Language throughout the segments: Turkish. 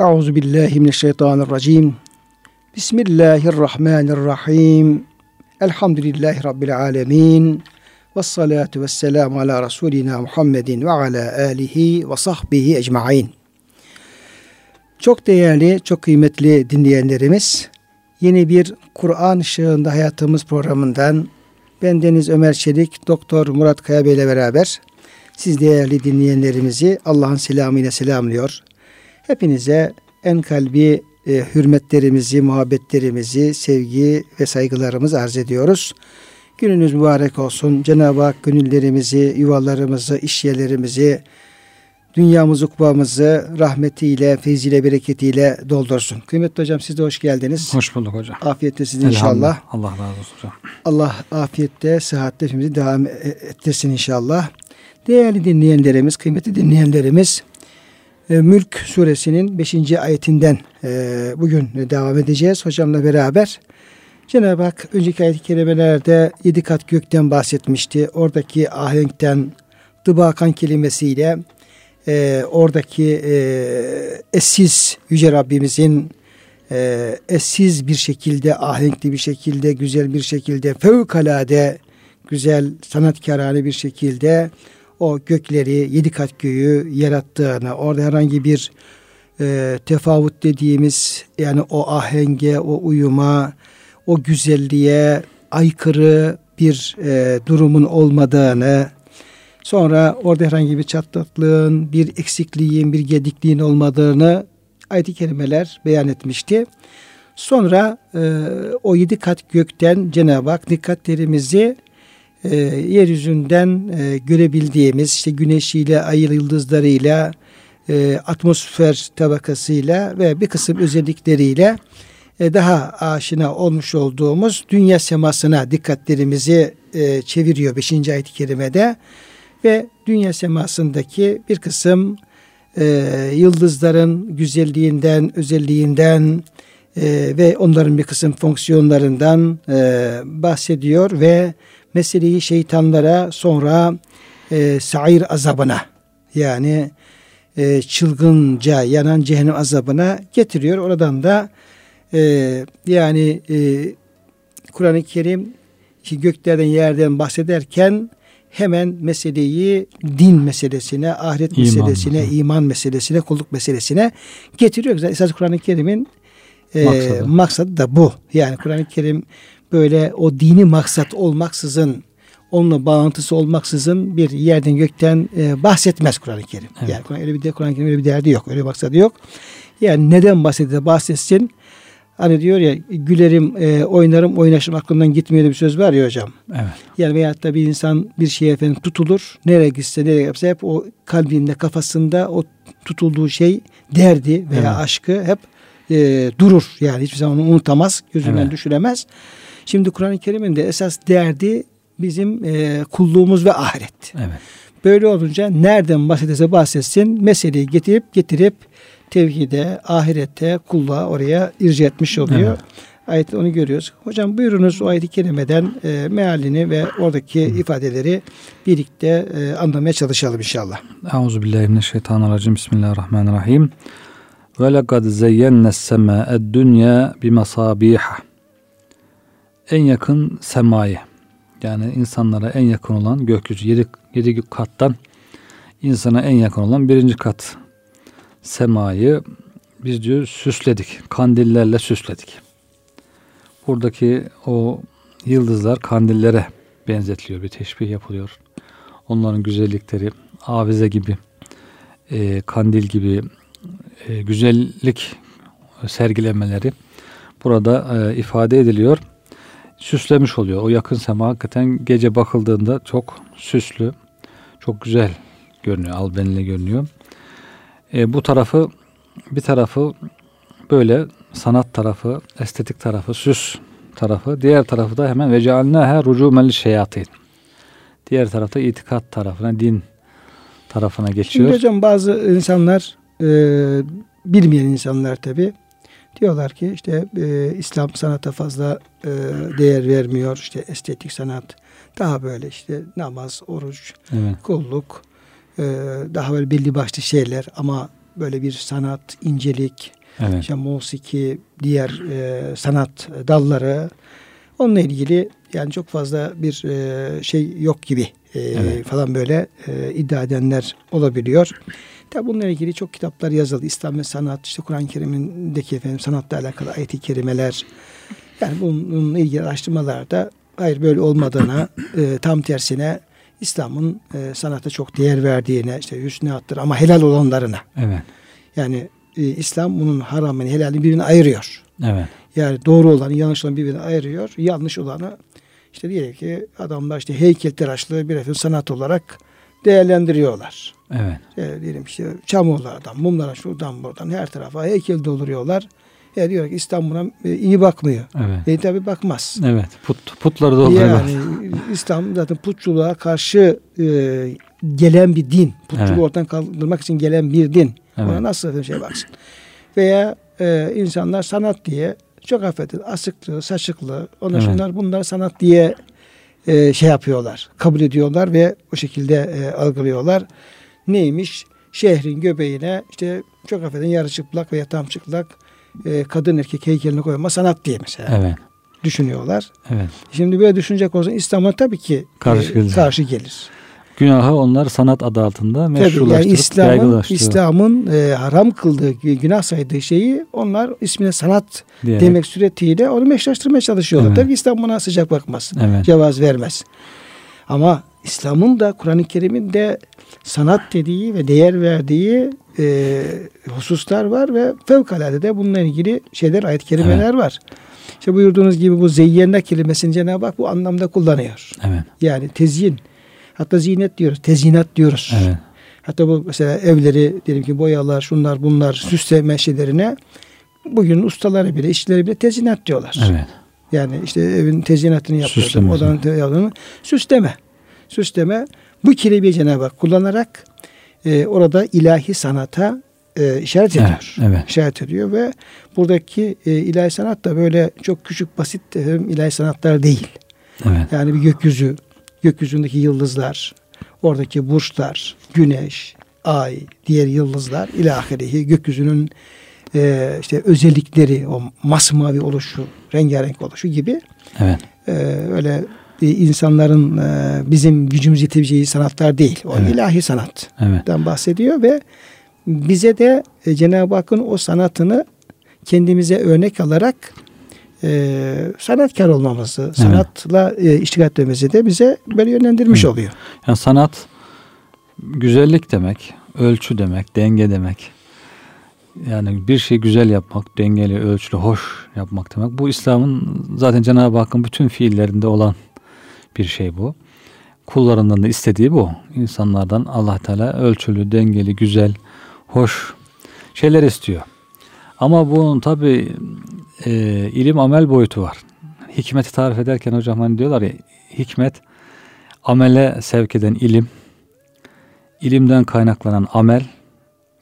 Euzu billahi mineşşeytanirracim. Bismillahirrahmanirrahim. Elhamdülillahi rabbil alamin. Ves salatu vesselamu ala rasulina Muhammedin ve ala alihi ve sahbihi ecmaîn. Çok değerli, çok kıymetli dinleyenlerimiz, yeni bir Kur'an ışığında hayatımız programından ben Deniz Ömer Çelik, Doktor Murat Kaya Bey ile beraber siz değerli dinleyenlerimizi Allah'ın selamıyla selamlıyor. Hepinize en kalbi e, hürmetlerimizi, muhabbetlerimizi, sevgi ve saygılarımızı arz ediyoruz. Gününüz mübarek olsun. Cenab-ı Hak gönüllerimizi, yuvalarımızı, işyerlerimizi, dünyamızı, kupamızı rahmetiyle, feyziyle, bereketiyle doldursun. Kıymetli hocam siz de hoş geldiniz. Hoş bulduk hocam. Afiyette sizin inşallah. Allah razı olsun hocam. Allah afiyette, sıhhatte hepimizi devam ettirsin inşallah. Değerli dinleyenlerimiz, kıymetli dinleyenlerimiz, e, Mülk suresinin 5. ayetinden e, bugün devam edeceğiz hocamla beraber. Cenab-ı Hak önceki ayet-i kerimelerde yedi kat gökten bahsetmişti. Oradaki ahenkten, dıbakan kelimesiyle e, oradaki e, Yüce Rabbimizin e, bir şekilde, ahenkli bir şekilde, güzel bir şekilde, fevkalade güzel, sanatkarane bir şekilde o gökleri, yedi kat göğü yarattığını, orada herhangi bir e, tefavut dediğimiz yani o ahenge, o uyuma, o güzelliğe aykırı bir e, durumun olmadığını, sonra orada herhangi bir çatlaklığın, bir eksikliğin, bir gedikliğin olmadığını ayet-i kerimeler beyan etmişti. Sonra e, o yedi kat gökten Cenab-ı Hak dikkatlerimizi e, yeryüzünden e, görebildiğimiz işte güneşiyle, ay yıldızlarıyla, e, atmosfer tabakasıyla ve bir kısım özellikleriyle e, daha aşina olmuş olduğumuz dünya semasına dikkatlerimizi e, çeviriyor 5. ayet-i kerimede ve dünya semasındaki bir kısım e, yıldızların güzelliğinden, özelliğinden e, ve onların bir kısım fonksiyonlarından e, bahsediyor ve meseleyi şeytanlara sonra e, sair azabına yani e, çılgınca yanan cehennem azabına getiriyor. Oradan da e, yani e, Kur'an-ı Kerim işte göklerden yerden bahsederken hemen meseleyi din meselesine, ahiret iman. meselesine, iman meselesine, kulluk meselesine getiriyor. Esas Kur'an-ı Kerim'in e, maksadı. maksadı da bu. Yani Kur'an-ı Kerim böyle o dini maksat olmaksızın onunla bağlantısı olmaksızın bir yerden gökten e, bahsetmez Kur'an-ı Kerim. Evet. Yani Kur'an öyle bir de Kur'an-ı Kerim öyle bir derdi yok. Öyle bir maksadı yok. Yani neden bahsediyor bahsetsin. Hani diyor ya gülerim, e, oynarım, oynaşım aklımdan gitmiyor bir söz var ya hocam. Evet. Yani veyahut da bir insan bir şeye efendim tutulur. Nereye gitse, nereye yapsa hep o kalbinde, kafasında o tutulduğu şey derdi veya evet. aşkı hep e, durur. Yani hiçbir zaman onu unutamaz, gözünden evet. düşüremez. Şimdi Kur'an-ı Kerim'in de esas derdi bizim e, kulluğumuz ve ahiret. Evet. Böyle olunca nereden bahsederse bahsetsin meseleyi getirip getirip tevhide, ahirette, kulluğa oraya irci etmiş oluyor. Evet. Ayette onu görüyoruz. Hocam buyurunuz o ayet-i kerimeden e, mealini ve oradaki Hı. ifadeleri birlikte e, anlamaya çalışalım inşallah. Euzubillahimineşşeytanirracim. Bismillahirrahmanirrahim. Ve lekad zeyyennes semâ'ed dünya bimasâbîhâ en yakın semayı yani insanlara en yakın olan gökyüzü yedi, yedi kattan insana en yakın olan birinci kat semayı biz diyor süsledik. Kandillerle süsledik. Buradaki o yıldızlar kandillere benzetiliyor. Bir teşbih yapılıyor. Onların güzellikleri avize gibi e, kandil gibi e, güzellik sergilemeleri burada e, ifade ediliyor süslemiş oluyor. O yakın sema hakikaten gece bakıldığında çok süslü, çok güzel görünüyor, albenili görünüyor. E, bu tarafı bir tarafı böyle sanat tarafı, estetik tarafı, süs tarafı. Diğer tarafı da hemen ve her rucumel şeyatin. Diğer tarafta itikat tarafına, din tarafına geçiyor. Şimdi hocam bazı insanlar e, bilmeyen insanlar tabi Diyorlar ki işte e, İslam sanata fazla e, değer vermiyor. İşte estetik sanat daha böyle işte namaz, oruç, evet. kulluk e, daha böyle belli başlı şeyler ama böyle bir sanat, incelik, Evet. işte musiki, diğer e, sanat dalları onunla ilgili yani çok fazla bir e, şey yok gibi e, Evet. falan böyle e, iddia edenler olabiliyor. Tabi bununla ilgili çok kitaplar yazıldı. İslam ve sanat, işte Kur'an-ı Kerim'indeki efendim sanatla alakalı ayet-i kerimeler. Yani bununla ilgili araştırmalarda hayır böyle olmadığına, e, tam tersine İslam'ın e, sanata çok değer verdiğine, işte hüsnüattır ama helal olanlarına. Evet. Yani e, İslam bunun haramını, helalini birbirine ayırıyor. Evet. Yani doğru olanı, yanlış olanı birbirine ayırıyor. Yanlış olanı işte diyelim ki adamlar işte heykeltıraşlığı bir efendim sanat olarak değerlendiriyorlar. Evet. E, diyelim işte çamurlardan, mumlara şuradan buradan her tarafa heykel dolduruyorlar. E diyor ki İslam buna e, iyi bakmıyor. Evet. E tabi bakmaz. Evet. Put, putları dolduruyorlar. Yani İslam zaten putçuluğa karşı e, gelen bir din. Putçuluğu Evet. ortadan kaldırmak için gelen bir din. Evet. Ona nasıl bir şey baksın. Veya e, insanlar sanat diye çok affedin asıklı, saçıklı, onlar Evet. şunlar bunlar sanat diye e, şey yapıyorlar. Kabul ediyorlar ve o şekilde e, algılıyorlar. Neymiş? Şehrin göbeğine işte çok affedin yarı çıplak veya tam çıplak e, kadın erkek heykelini koyma sanat diye mesela Evet. düşünüyorlar. Evet. Şimdi böyle düşünecek olursa İslam'a tabii ki Karşı e, gelir. karşı gelir. Günahı onlar sanat adı altında meşrulaştırıp yani İslam'ın İslam'ın e, haram kıldığı, günah saydığı şeyi onlar ismine sanat diyerek. demek suretiyle onu meşrulaştırmaya çalışıyorlar. Evet. Tabii ki İslam buna sıcak bakmaz. Evet. Cevaz vermez. Ama İslam'ın da Kur'an-ı Kerim'in de sanat dediği ve değer verdiği e, hususlar var ve fevkalade de bununla ilgili şeyler ayet-i kerimeler var. İşte buyurduğunuz gibi bu zeyyenne kelimesini Cenab-ı Hak bu anlamda kullanıyor. Evet. Yani tezyin. Hatta zinet diyoruz. Tezinat diyoruz. Evet. Hatta bu mesela evleri diyelim ki boyalar, şunlar bunlar süsleme şeylerine bugün ustaları bile, işçileri bile tezinat diyorlar. Evet. Yani işte evin tezinatını yapıyorsun. Odanın te- yaptığını. Süsleme. Süsleme. Bu kelimeyi Cenab-ı Hak kullanarak e, orada ilahi sanata e, işaret ediyor. Evet. İşaret ediyor ve buradaki e, ilahi sanat da böyle çok küçük basit ilahi sanatlar değil. Evet. Yani bir gökyüzü, gökyüzündeki yıldızlar, oradaki burçlar, güneş, ay, diğer yıldızlar ilahirihi gökyüzünün e, işte özellikleri, o masmavi oluşu, rengarenk oluşu gibi Evet. e, öyle insanların e, bizim gücümüz yetebileceği sanatlar değil. O Evet. ilahi sanattan Evet. bahsediyor ve bize de e, Cenab-ı Hakk'ın o sanatını kendimize örnek alarak e, sanatkar olmamızı, sanatla e, iştigal etmemizi de bize böyle yönlendirmiş Evet. oluyor. Yani sanat güzellik demek, ölçü demek, denge demek. Yani bir şey güzel yapmak, dengeli, ölçülü, hoş yapmak demek. Bu İslam'ın zaten Cenab-ı Hakk'ın bütün fiillerinde olan bir şey bu. Kullarından da istediği bu. İnsanlardan Allah Teala ölçülü, dengeli, güzel, hoş şeyler istiyor. Ama bunun tabi e, ilim amel boyutu var. Hikmeti tarif ederken hocam hani diyorlar ya hikmet amele sevk eden ilim, ilimden kaynaklanan amel,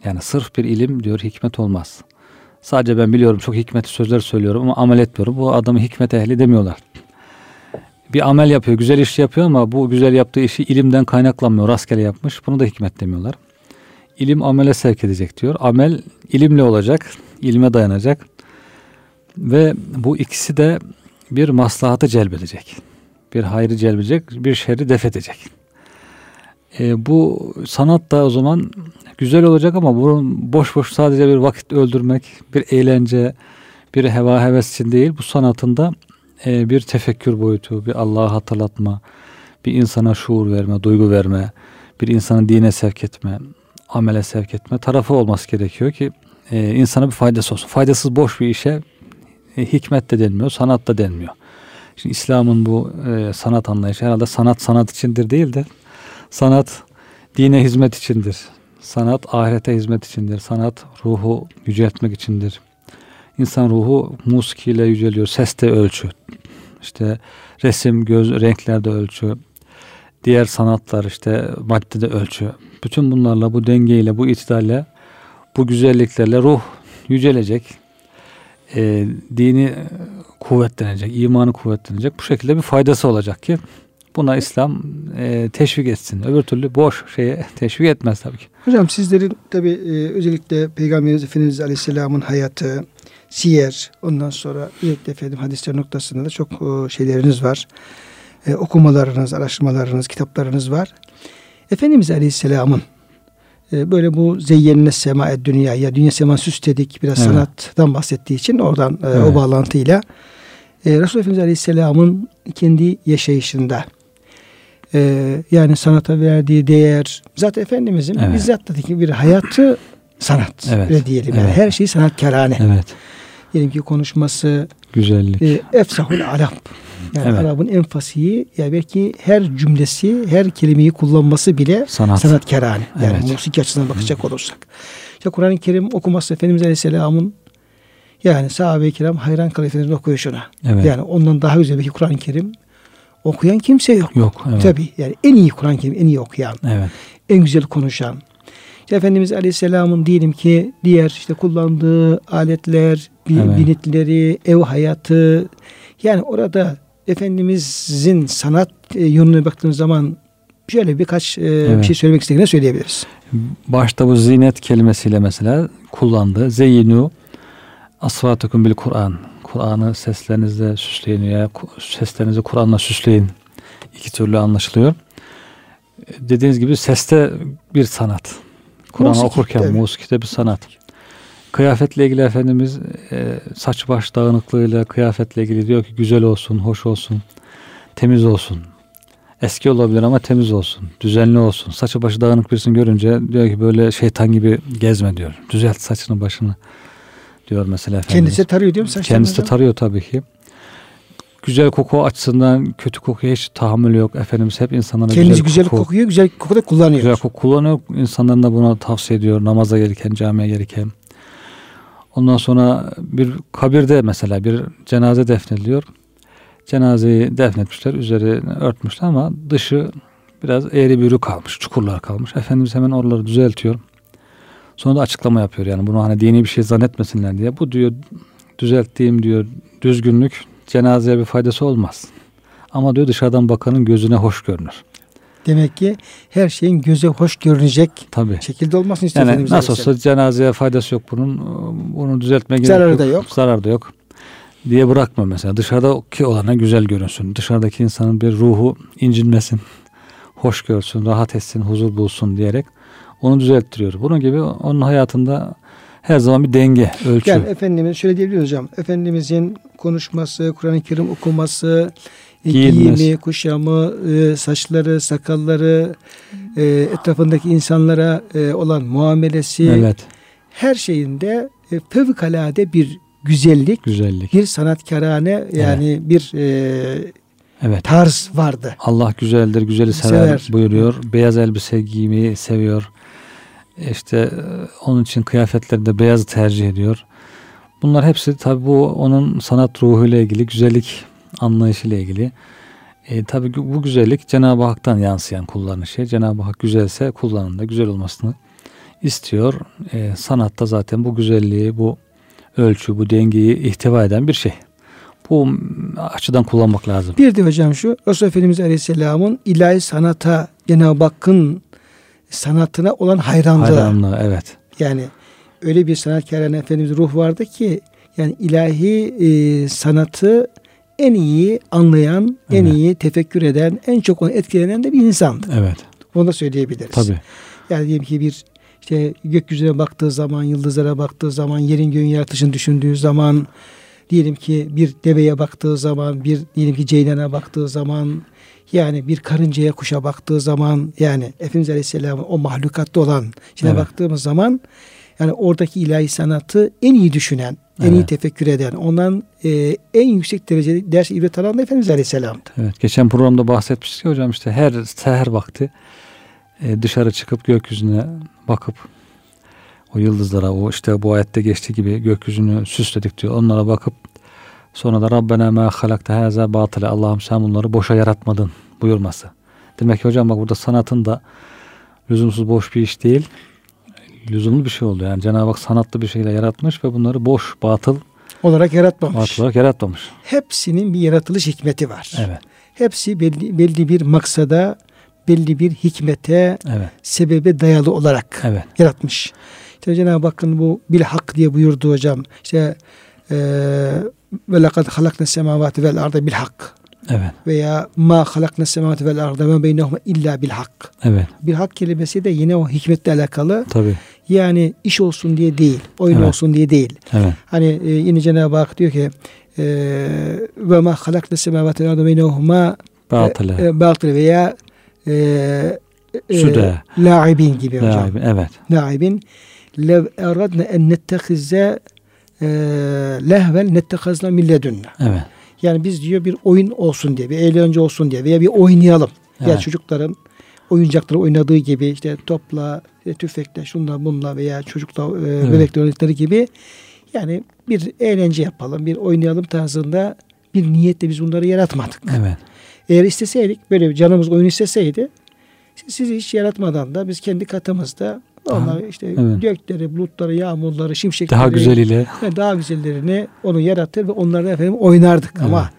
yani sırf bir ilim diyor hikmet olmaz. Sadece ben biliyorum çok hikmetli sözler söylüyorum ama amel etmiyorum. Bu adamı hikmet ehli demiyorlar. Bir amel yapıyor, güzel iş yapıyor ama bu güzel yaptığı işi ilimden kaynaklanmıyor, rastgele yapmış. Bunu da hikmet demiyorlar. İlim amele sevk edecek diyor. Amel ilimle olacak, ilme dayanacak. Ve bu ikisi de bir maslahatı celbedecek. Bir hayrı celbedecek, bir şerri def edecek. E, bu sanat da o zaman güzel olacak ama bunun boş boş sadece bir vakit öldürmek, bir eğlence, bir heva heves için değil. Bu sanatında e, bir tefekkür boyutu, bir Allah'ı hatırlatma, bir insana şuur verme, duygu verme, bir insanı dine sevk etme, amele sevk etme tarafı olması gerekiyor ki e, insana bir faydası olsun. Faydasız boş bir işe e, hikmet de denmiyor, sanat da denmiyor. Şimdi İslam'ın bu e, sanat anlayışı herhalde sanat sanat içindir değil de sanat dine hizmet içindir. Sanat ahirete hizmet içindir. Sanat ruhu yüceltmek içindir. İnsan ruhu musikiyle yüceliyor. Seste ölçü. İşte resim, göz, renklerde ölçü. Diğer sanatlar işte maddede ölçü. Bütün bunlarla bu dengeyle, bu itidalle, bu güzelliklerle ruh yücelecek. E, dini kuvvetlenecek, imanı kuvvetlenecek. Bu şekilde bir faydası olacak ki Buna İslam e, teşvik etsin. Öbür türlü boş şeye teşvik etmez tabii ki. Hocam sizlerin tabi e, özellikle Peygamberimiz Efendimiz Aleyhisselam'ın hayatı, siyer, ondan sonra özellikle efendim hadisler noktasında da çok e, şeyleriniz var. E, okumalarınız, araştırmalarınız, kitaplarınız var. Efendimiz Aleyhisselam'ın e, böyle bu zeyyenne sema dünya ya dünya sema süsledik biraz evet. sanattan bahsettiği için oradan e, evet. o bağlantıyla e, Resulullah Efendimiz Aleyhisselam'ın kendi yaşayışında e, yani sanata verdiği değer zaten Efendimizin evet. bizzat ki bir hayatı sanat evet. öyle diyelim. Evet. Yani her şey sanatkarane. Evet. Diyelim ki konuşması güzellik. E, efsahul alab. Yani evet. Arap'ın en fasihi yani belki her cümlesi, her kelimeyi kullanması bile Sanat. sanatkarane. Yani evet. musiki açısından bakacak olursak. İşte Kur'an-ı Kerim okuması Efendimiz Aleyhisselam'ın yani sahabe-i kiram hayran kalıyor Efendimiz'in okuyuşuna. Evet. Yani ondan daha güzel bir Kur'an-ı Kerim okuyan kimse yok. Yok. Evet. Tabii yani en iyi Kur'an-ı Kerim en iyi okuyan. Evet. En güzel konuşan. İşte Efendimiz Aleyhisselam'ın diyelim ki diğer işte kullandığı aletler, evet. binitleri, ev hayatı yani orada Efendimizin sanat yönüne baktığımız zaman şöyle birkaç e, evet. bir şey söylemek istediğini söyleyebiliriz. Başta bu zinet kelimesiyle mesela kullandı. Zeyyinu asvatukum bil Kur'an. Kur'an'ı seslerinizle süsleyin ya seslerinizi Kur'an'la süsleyin. İki türlü anlaşılıyor. Dediğiniz gibi seste bir sanat. Kur'an okurken tabii. bir sanat. Kıyafetle ilgili Efendimiz e, saç baş dağınıklığıyla kıyafetle ilgili diyor ki güzel olsun, hoş olsun, temiz olsun. Eski olabilir ama temiz olsun, düzenli olsun. Saçı başı dağınık birisini görünce diyor ki böyle şeytan gibi gezme diyor. Düzelt saçını başını diyor mesela Efendimiz. Kendisi tarıyor değil mi saçlarını? Kendisi de tarıyor tabii ki. Güzel koku açısından kötü kokuya hiç tahammül yok. Efendimiz hep insanlara Kendisi güzel, koku, kokuyor, güzel koku da kullanıyor. Güzel koku kullanıyor. İnsanların da buna tavsiye ediyor. Namaza gelirken, camiye gelirken. Ondan sonra bir kabirde mesela bir cenaze defnediliyor. Cenazeyi defnetmişler, üzerini örtmüşler ama dışı biraz eğri büğrü kalmış, çukurlar kalmış. Efendimiz hemen oraları düzeltiyor. Sonra da açıklama yapıyor yani bunu hani dini bir şey zannetmesinler diye. Bu diyor düzelttiğim diyor düzgünlük cenazeye bir faydası olmaz. Ama diyor dışarıdan bakanın gözüne hoş görünür. Demek ki her şeyin göze hoş görünecek Tabii. şekilde olmasını istiyor. Yani nasıl olsa cenazeye faydası yok bunun. Bunu düzeltmek Zararı yok. da yok. Zarar da yok. Diye bırakma mesela. Dışarıdaki olana güzel görünsün. Dışarıdaki insanın bir ruhu incinmesin. Hoş görsün, rahat etsin, huzur bulsun diyerek onu düzelttiriyor. Bunun gibi onun hayatında her zaman bir denge, ölçü. Yani Efendimiz şöyle diyebiliriz hocam. Efendimizin konuşması, Kur'an-ı Kerim okuması, Giyinmez. giyimi, kuşamı, e, saçları, sakalları, e, etrafındaki insanlara e, olan muamelesi, evet. her şeyinde fevkalade bir güzellik, güzellik. bir sanatkarane yani evet. bir evet. tarz vardı. Allah güzeldir, güzeli sever, sever buyuruyor. Beyaz elbise giymeyi seviyor. İşte onun için kıyafetlerinde beyazı tercih ediyor. Bunlar hepsi tabi bu onun sanat ruhuyla ilgili, güzellik anlayışıyla ilgili. E, tabii bu güzellik Cenab-ı Hak'tan yansıyan kulların şey. Cenab-ı Hak güzelse kullanın da güzel olmasını istiyor. E, sanatta zaten bu güzelliği, bu ölçü, bu dengeyi ihtiva eden bir şey. Bu açıdan kullanmak lazım. Bir de hocam şu Resulullah Efendimiz Aleyhisselam'ın ilahi sanata Cenab-ı Hakk'ın sanatına olan hayranlığı. Hayranlığı evet. Yani öyle bir sanatkar Efendimiz ruh vardı ki yani ilahi e, sanatı en iyi anlayan, evet. en iyi tefekkür eden, en çok onu etkilenen de bir insandı. Evet. Bunu da söyleyebiliriz. Tabii. Yani diyelim ki bir işte gökyüzüne baktığı zaman, yıldızlara baktığı zaman, yerin göğün yaratışını düşündüğü zaman, diyelim ki bir deveye baktığı zaman, bir diyelim ki ceylana baktığı zaman, yani bir karıncaya kuşa baktığı zaman, yani Efendimiz Aleyhisselam'ın o mahlukatta olan içine evet. baktığımız zaman, yani oradaki ilahi sanatı en iyi düşünen, en evet. iyi tefekkür eden, ondan e, en yüksek derecede ders ibret alan da Efendimiz Aleyhisselam'dı. Evet, geçen programda bahsetmiştik hocam işte her seher vakti e, dışarı çıkıp gökyüzüne bakıp o yıldızlara, o işte bu ayette geçtiği gibi gökyüzünü süsledik diyor. Onlara bakıp sonra da Rabbena ma halakta haza batıle Allah'ım sen bunları boşa yaratmadın buyurması. Demek ki hocam bak burada sanatın da lüzumsuz boş bir iş değil lüzumlu bir şey oldu. Yani Cenab-ı Hak sanatlı bir şeyle yaratmış ve bunları boş, batıl olarak yaratmamış. Batıl olarak yaratmamış. Hepsinin bir yaratılış hikmeti var. Evet. hepsi belli, belli bir maksada, belli bir hikmete, Evet. sebebe dayalı olarak Evet. yaratmış. İşte Cenab-ı Hakk'ın bu bil hak diye buyurdu hocam. İşte ve lekad halakna semavati vel arda bil hak Evet. veya ma halakna semavati vel arda ve beynehuma illa bil hak. Evet. Bil hak kelimesi de yine o hikmetle alakalı. Tabii. Yani iş olsun diye değil, oyun Evet. olsun diye değil. Evet. Hani e, yine Cenab-ı Hak diyor ki e, ve ma halakna semavati vel arda beynehuma Batılı. e, batıl veya e, e, Süde. laibin gibi hocam. Laib. Evet. laibin lev eradna en nettehize e, lehvel nettehazna min ledunna. Evet. Yani biz diyor bir oyun olsun diye, bir eğlence olsun diye veya bir oynayalım. Yani Evet. çocukların oyuncakları oynadığı gibi işte topla, işte tüfekle, şunla bunla veya çocukla e, bebekle oynadıkları gibi yani bir eğlence yapalım, bir oynayalım tarzında bir niyetle biz bunları yaratmadık. Evet. Eğer isteseydik böyle bir canımız oyun isteseydi sizi hiç yaratmadan da biz kendi katımızda onlar işte evet. gökleri, bulutları, yağmurları, şimşekleri Daha güzeliyle. ve daha güzellerini onu yaratır ve onlarla efendim oynardık Evet. ama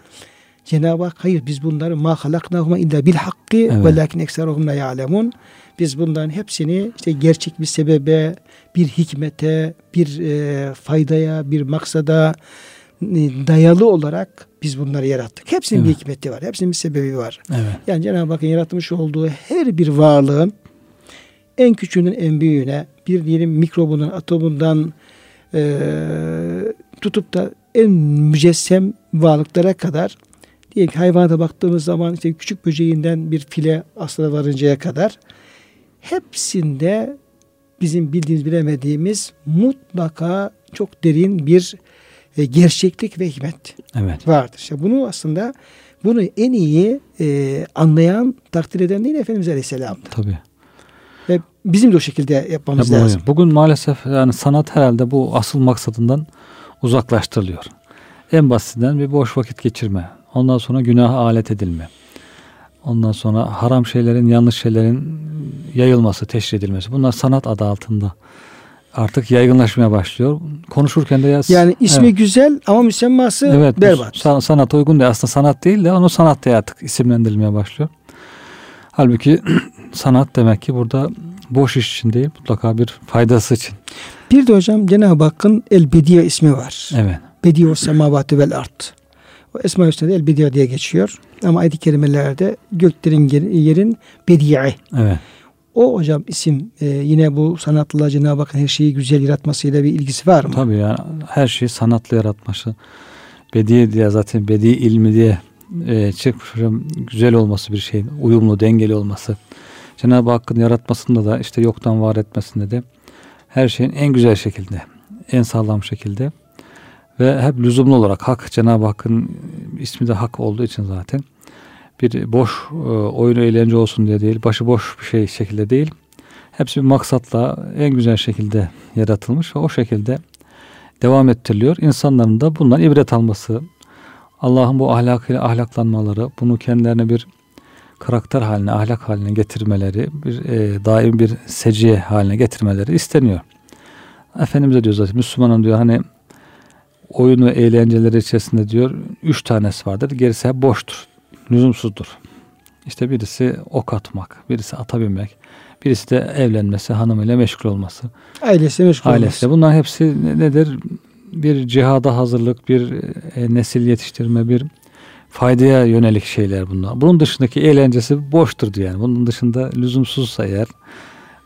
Cenab-ı Hak hayır biz bunları ma halaknahuma illa bil hakkı Evet. ve lakin ekseruhum la ya'lemun. Biz bunların hepsini işte gerçek bir sebebe, bir hikmete, bir e, faydaya, bir maksada e, dayalı olarak biz bunları yarattık. Hepsinin bir Evet. hikmeti var. Hepsinin bir sebebi var. Evet. Yani Cenab-ı Hakk'ın yaratmış olduğu her bir varlığın en küçüğünün en büyüğüne bir diyelim mikrobundan, atomundan eee, tutup da en mücessem varlıklara kadar diyelim ki hayvanata baktığımız zaman işte küçük böceğinden bir file aslına varıncaya kadar hepsinde bizim bildiğimiz bilemediğimiz mutlaka çok derin bir e, gerçeklik ve hikmet Evet. vardır. İşte bunu aslında bunu en iyi e, anlayan, takdir eden değil Efendimiz Aleyhisselam'dır. Tabii. Bizim de o şekilde yapmamız Ya lazım. Bugün maalesef yani sanat herhalde bu asıl maksadından uzaklaştırılıyor. En basitinden bir boş vakit geçirme. Ondan sonra günaha alet edilme. Ondan sonra haram şeylerin, yanlış şeylerin yayılması, teşhir edilmesi. Bunlar sanat adı altında artık yaygınlaşmaya başlıyor. Konuşurken de ya Yani ismi Evet. güzel ama müsemması Evet, berbat. san- sanata uygun değil. Aslında sanat değil de onu sanat diye artık isimlendirilmeye başlıyor. Halbuki sanat demek ki burada boş iş için değil, mutlaka bir faydası için. Bir de hocam Cenab-ı Hakk'ın El Bediye ismi var. Evet. Bediye semavati vel art. O Esma Hüsna'da El Bediye diye geçiyor. Ama ayet-i kerimelerde göklerin yer- yerin Bediye. Evet. O hocam isim e, yine bu sanatla Cenab-ı Hakk'ın her şeyi güzel yaratmasıyla bir ilgisi var mı? Tabii yani her şeyi sanatla yaratması. Bedi diye zaten bedi ilmi diye e, çıkmış güzel olması bir şeyin, uyumlu, dengeli olması. Cenab-ı Hakk'ın yaratmasında da işte yoktan var etmesinde de her şeyin en güzel şekilde, en sağlam şekilde ve hep lüzumlu olarak hak Cenab-ı Hakk'ın ismi de hak olduğu için zaten bir boş e, oyun eğlence olsun diye değil, başıboş bir şey şekilde değil. Hepsi bir maksatla en güzel şekilde yaratılmış ve o şekilde devam ettiriliyor. İnsanların da bundan ibret alması, Allah'ın bu ahlakıyla ahlaklanmaları, bunu kendilerine bir karakter haline, ahlak haline getirmeleri, bir e, daim bir seciye haline getirmeleri isteniyor. Efendimiz de diyor zaten Müslümanın diyor hani oyun ve eğlenceleri içerisinde diyor üç tanesi vardır. Gerisi hep boştur. Lüzumsuzdur. İşte birisi ok atmak, birisi ata binmek, birisi de evlenmesi, hanımıyla meşgul olması, Ailesi meşgul olması. ailesi. Bunların hepsi ne- nedir? Bir cihada hazırlık, bir e, nesil yetiştirme, bir faydaya yönelik şeyler bunlar. Bunun dışındaki eğlencesi boştur diyor yani. Bunun dışında lüzumsuzsa eğer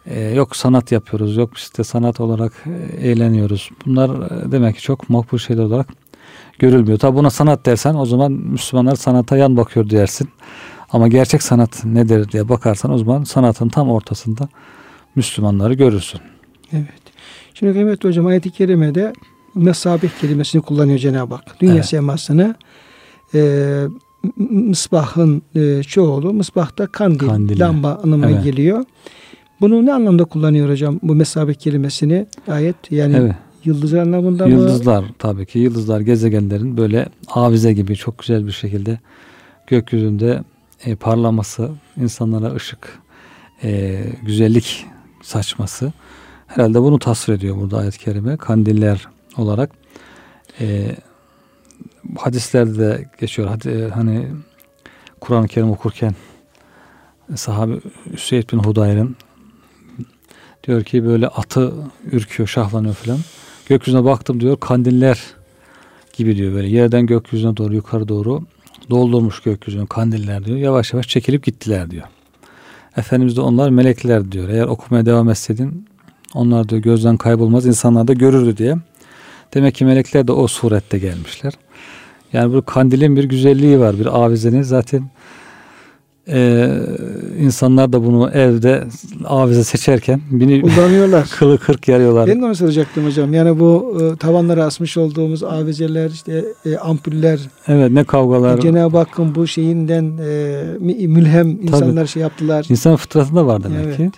e, yok sanat yapıyoruz, yok işte sanat olarak e, eğleniyoruz. Bunlar e, demek ki çok makbul şeyler olarak görülmüyor. Tabi buna sanat dersen o zaman Müslümanlar sanata yan bakıyor dersin. Ama gerçek sanat nedir diye bakarsan o zaman sanatın tam ortasında Müslümanları görürsün. Evet. Şimdi kıymetli hocam ayet-i kerimede mesabih kelimesini kullanıyor Cenab-ı Hak. Dünya Evet. semasını e, mısbahın e, çoğulu. Mısbahta kandil, Kandiller. lamba anlamına Evet. geliyor. Bunu ne anlamda kullanıyor hocam bu mesabih kelimesini? Ayet yani Evet. yıldızlar anlamında mı? Yıldızlar tabii ki yıldızlar gezegenlerin böyle avize gibi çok güzel bir şekilde gökyüzünde e, parlaması, insanlara ışık, e, güzellik saçması. Herhalde bunu tasvir ediyor burada ayet-i kerime. Kandiller olarak. E, hadislerde de geçiyor. E, hani Kur'an-ı Kerim okurken sahabe Üseyd bin Hudayr'ın diyor ki böyle atı ürküyor, şahlanıyor falan. Gökyüzüne baktım diyor kandiller gibi diyor böyle yerden gökyüzüne doğru yukarı doğru doldurmuş gökyüzünü kandiller diyor. Yavaş yavaş çekilip gittiler diyor. Efendimiz de onlar melekler diyor. Eğer okumaya devam etseydin onlar diyor gözden kaybolmaz insanlar da görürdü diye. Demek ki melekler de o surette gelmişler. Yani bu kandilin bir güzelliği var. Bir avizenin zaten e, insanlar da bunu evde avize seçerken bini kullanıyorlar. kılı kırk yarıyorlar. Ben de onu soracaktım hocam. Yani bu e, tavanlara asmış olduğumuz avizeler, işte e, ampuller, Evet ne kavgalar. e, Cenab-ı Hakk'ın bu şeyinden e, mü- mülhem insanlar şey yaptılar. İnsan fıtratında var demek Evet. ki.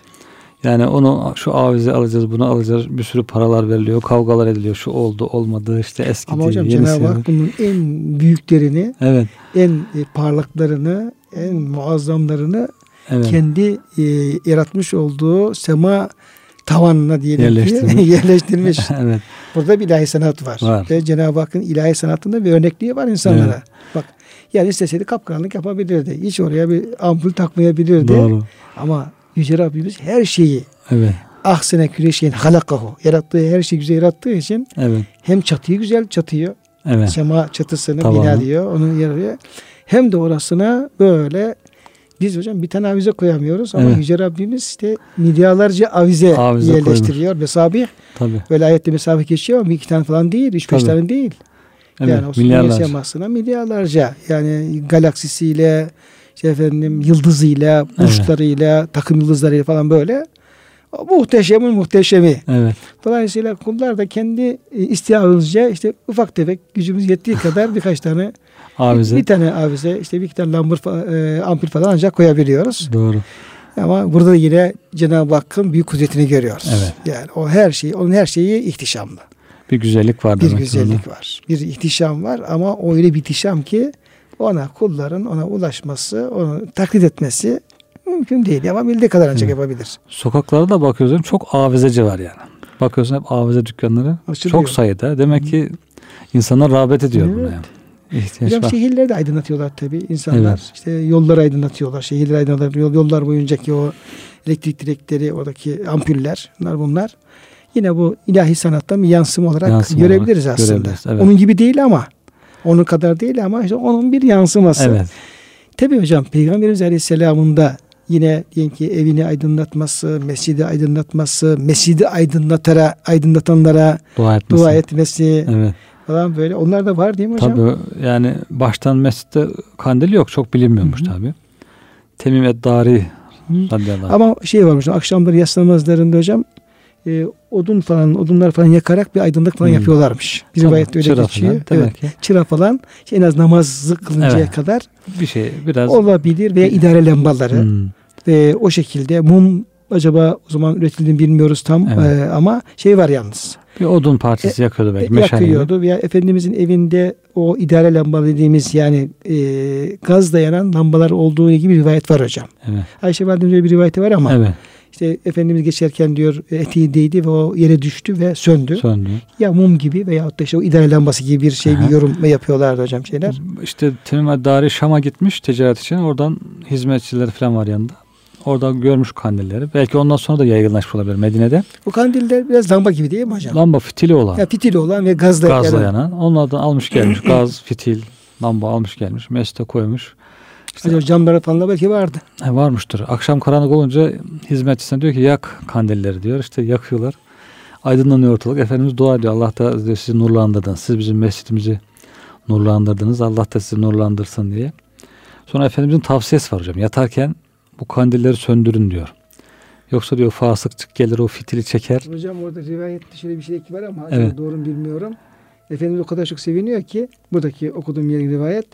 Yani onu şu avize alacağız, bunu alacağız. Bir sürü paralar veriliyor, kavgalar ediliyor. Şu oldu, olmadı, işte eski Ama hocam. Cenab-ı Hak bunun en büyüklerini, Evet, en e, parlaklarını, en muazzamlarını evet. kendi e, yaratmış olduğu sema tavanına diyelim Yerleştirmiş. ki yerleştirmiş. evet. Burada bir ilahi sanat var. Var. Ve Cenab-ı Hakk'ın ilahi sanatında bir örnekliği var insanlara. Evet. Bak yani isteseydi kapkaranlık yapabilirdi. Hiç oraya bir ampul takmayabilirdi. Doğru. Ama Yüce Rabbimiz her şeyi Evet, ahsene küreşeyin halakahu yarattığı her şeyi güzel yarattığı için evet, hem çatıyı güzel çatıyor. evet. Sema çatısını Tavanı. bina diyor. Onun yarıyor. Hem de orasına böyle biz hocam bir tane avize koyamıyoruz ama Evet. Yüce Rabbimiz işte milyarlarca avize, Avize yerleştiriyor. Mesabih. Tabii. Böyle ayette mesabih geçiyor ama iki tane falan değil. Üç beş Tabii. tane değil. Evet, yani o milyarlarca. semasına milyarlarca. Yani galaksisiyle, işte efendim yıldızıyla, burçlarıyla, takım yıldızlarıyla falan böyle. O muhteşemin muhteşemi. Evet, Dolayısıyla kullar da kendi e, istihadımızca işte ufak tefek gücümüz yettiği kadar birkaç tane avize. bir tane avize işte bir iki tane lambur fa- e, ampul falan ancak koyabiliyoruz. Doğru. Ama burada da yine Cenab-ı Hakk'ın büyük kudretini görüyoruz. Evet. Yani o her şeyi, onun her şeyi ihtişamlı. Bir güzellik var Bir güzellik var. Bir ihtişam var ama o öyle bir ihtişam ki ona kulların ona ulaşması, onu taklit etmesi mümkün değil. Ama bildiği kadar ancak yapabilir. Sokaklarda da bakıyorsun çok avizeci var yani. Bakıyorsun hep avize dükkanları Açılıyor. çok sayıda. Demek ki insanlar rağbet ediyor buna Evet. yani. İhtiyaç Hocam var. şehirleri de aydınlatıyorlar tabii insanlar. Evet. İşte yolları aydınlatıyorlar. Şehirleri aydınlatıyorlar. Yol- Yollar boyuncaki o elektrik direkleri, oradaki ampuller, bunlar bunlar. Yine bu ilahi sanattan bir yansıma olarak Yansıma görebiliriz olarak aslında. görebiliriz, evet. Onun gibi değil ama onun kadar değil ama işte onun bir yansıması. Evet. Tabii hocam Peygamberimiz Aleyhisselam'ın da yine diyelim ki evini aydınlatması, mescidi aydınlatması, mescidi aydınlatara, aydınlatanlara Dua etmesi. dua etmesi Evet. falan böyle. Onlar da var değil mi hocam? Tabii yani baştan mescitte kandil yok. Çok bilinmiyormuş tabii. Temim Eddari. Ama şey var hocam akşamları yatsı namazlarında hocam e, odun falan odunlar falan yakarak bir aydınlık falan Hmm. yapıyorlarmış. Bir Tabii, rivayette öyle çıra geçiyor. falan, evet. ki. Çıra falan işte en az namazı kılıncaya Evet. kadar Bir şey biraz olabilir veya idare lambaları Hmm, ve o şekilde mum acaba o zaman üretildiğini bilmiyoruz tam Evet. e, ama şey var yalnız. bir odun parçası yakıyordu belki. E, yakıyordu veya Efendimizin evinde o idare lamba dediğimiz yani e, gaz dayanan lambalar olduğu gibi bir rivayet var hocam. Evet. Ayşe Validemizin bir rivayeti var ama Evet. İşte Efendimiz geçerken diyor eteği değdi ve o yere düştü ve söndü. Söndü. Ya mum gibi veyahut da işte o idare lambası gibi bir şey Aha. bir yorum yapıyorlardı hocam şeyler. İşte Temim Eddari Şam'a gitmiş ticaret için. Oradan hizmetçileri falan var yanında. Orada görmüş kandilleri. Belki ondan sonra da yaygınlaşmış olabilir Medine'de. O kandiller biraz lamba gibi değil mi hocam? Lamba fitili olan. Ya fitili olan ve gazla, gazla yanan. yanan. Onlardan almış gelmiş. Gaz, fitil, lamba almış gelmiş. Mescide koymuş. İşte Acaba camları falan da belki vardı. he, varmıştır. Akşam karanlık olunca hizmetçisine diyor ki yak kandilleri diyor. İşte yakıyorlar. Aydınlanıyor ortalık. Efendimiz dua ediyor. Allah da diyor, sizi nurlandırdınız. Siz bizim mescidimizi nurlandırdınız. Allah da sizi nurlandırsın diye. Sonra Efendimizin tavsiyesi var hocam. Yatarken bu kandilleri söndürün diyor. Yoksa diyor fasıkçık gelir o fitili çeker. Hocam orada rivayette şöyle bir şey var ama Evet. doğru bilmiyorum. Efendimiz o kadar çok seviniyor ki buradaki okuduğum yerin rivayet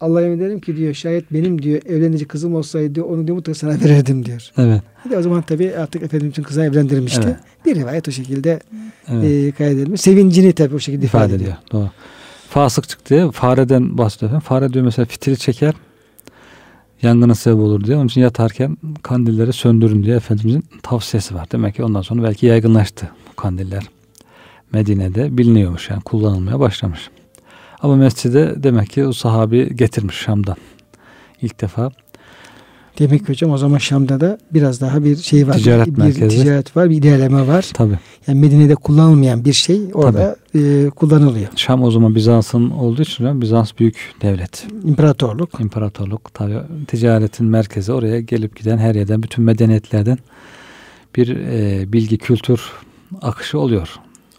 Allah'a yemin ederim ki diyor şayet benim diyor evlenici kızım olsaydı onu diyor mutlaka sana verirdim diyor. Evet. De o zaman tabii artık Efendimizin kızını evlendirmişti. Evet. Bir rivayet o şekilde evet. e, kaydedilmiş. Sevincini tabii o şekilde ifade, ifade ediyor. ediyor. Doğru. Fasıkçık diye fareden bahsediyor. Fare diyor mesela fitili çeker yangına sebep olur diye. Onun için yatarken kandilleri söndürün diye Efendimizin tavsiyesi var. Demek ki ondan sonra belki yaygınlaştı bu kandiller. Medine'de biliniyormuş yani kullanılmaya başlamış. Ama mescide demek ki o sahabi getirmiş Şam'dan. ilk defa. Demek ki hocam o zaman Şam'da da biraz daha bir şey var. Ticaret bir, merkezi. ticaret var, bir ilerleme var. Tabi. Yani Medine'de kullanılmayan bir şey orada e, kullanılıyor. Şam o zaman Bizans'ın olduğu için Bizans büyük devlet. İmparatorluk. İmparatorluk tabi ticaretin merkezi oraya gelip giden her yerden bütün medeniyetlerden bir e, bilgi kültür akışı oluyor.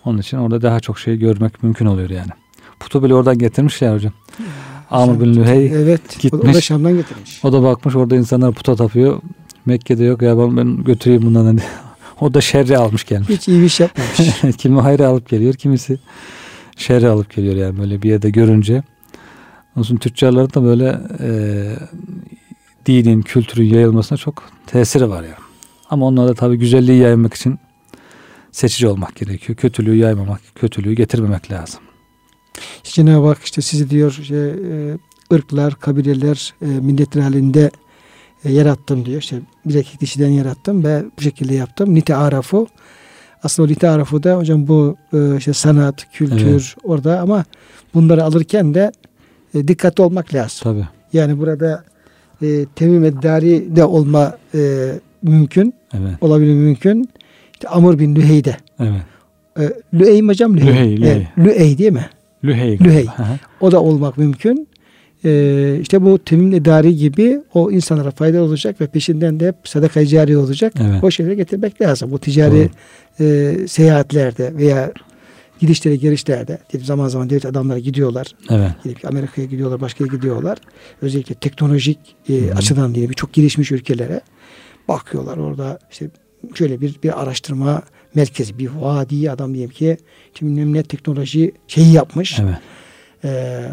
Onun için orada daha çok şey görmek mümkün oluyor yani. Putu bile oradan getirmişler hocam. Amr bin Lühey evet, gitmiş. O da Şam'dan getirmiş. O da bakmış orada insanlar puta tapıyor. Mekke'de yok ya ben, ben götüreyim bundan hani. O da şerri almış gelmiş. Hiç iyi bir iş yapmamış. Kimi hayra alıp geliyor, kimisi şerri alıp geliyor yani böyle bir yerde görünce. Onun tüccarların da böyle e, dinin, kültürün yayılmasına çok tesiri var yani. Ama onlar da tabii güzelliği yaymak için seçici olmak gerekiyor. Kötülüğü yaymamak, kötülüğü getirmemek lazım. Cenab-ı Hak işte sizi diyor işte, e, ırklar, kabileler, e, milletler halinde e, yarattım diyor. İşte bir erkek dişiden yarattım ve bu şekilde yaptım. Nite arafu. Aslında o nite arafu da hocam bu e, işte sanat, kültür Evet. orada ama bunları alırken de e, dikkatli olmak lazım. Tabii. Yani burada e, temim eddari de olma e, mümkün. Evet. Olabilir mümkün. İşte Amr bin Lühey'de. Evet. E, Lüey mi hocam? Lühey. Lühey, Lühey. Lüey değil mi? Lühey. Lühey. O da olmak mümkün. Ee, işte bu temin idari gibi o insanlara faydalı olacak ve peşinden de hep sadaka cari olacak. Evet. O şeyleri getirmek lazım. Bu ticari e, seyahatlerde veya gidişlere gelişlerde diyelim zaman zaman devlet adamları gidiyorlar. Evet. Gidip Amerika'ya gidiyorlar, başka yere gidiyorlar. Özellikle teknolojik e, açıdan diye çok gelişmiş ülkelere bakıyorlar orada işte şöyle bir bir araştırma merkezi, bir vadi adam diyelim ki şimdi ne teknoloji şeyi yapmış. Evet. Ee,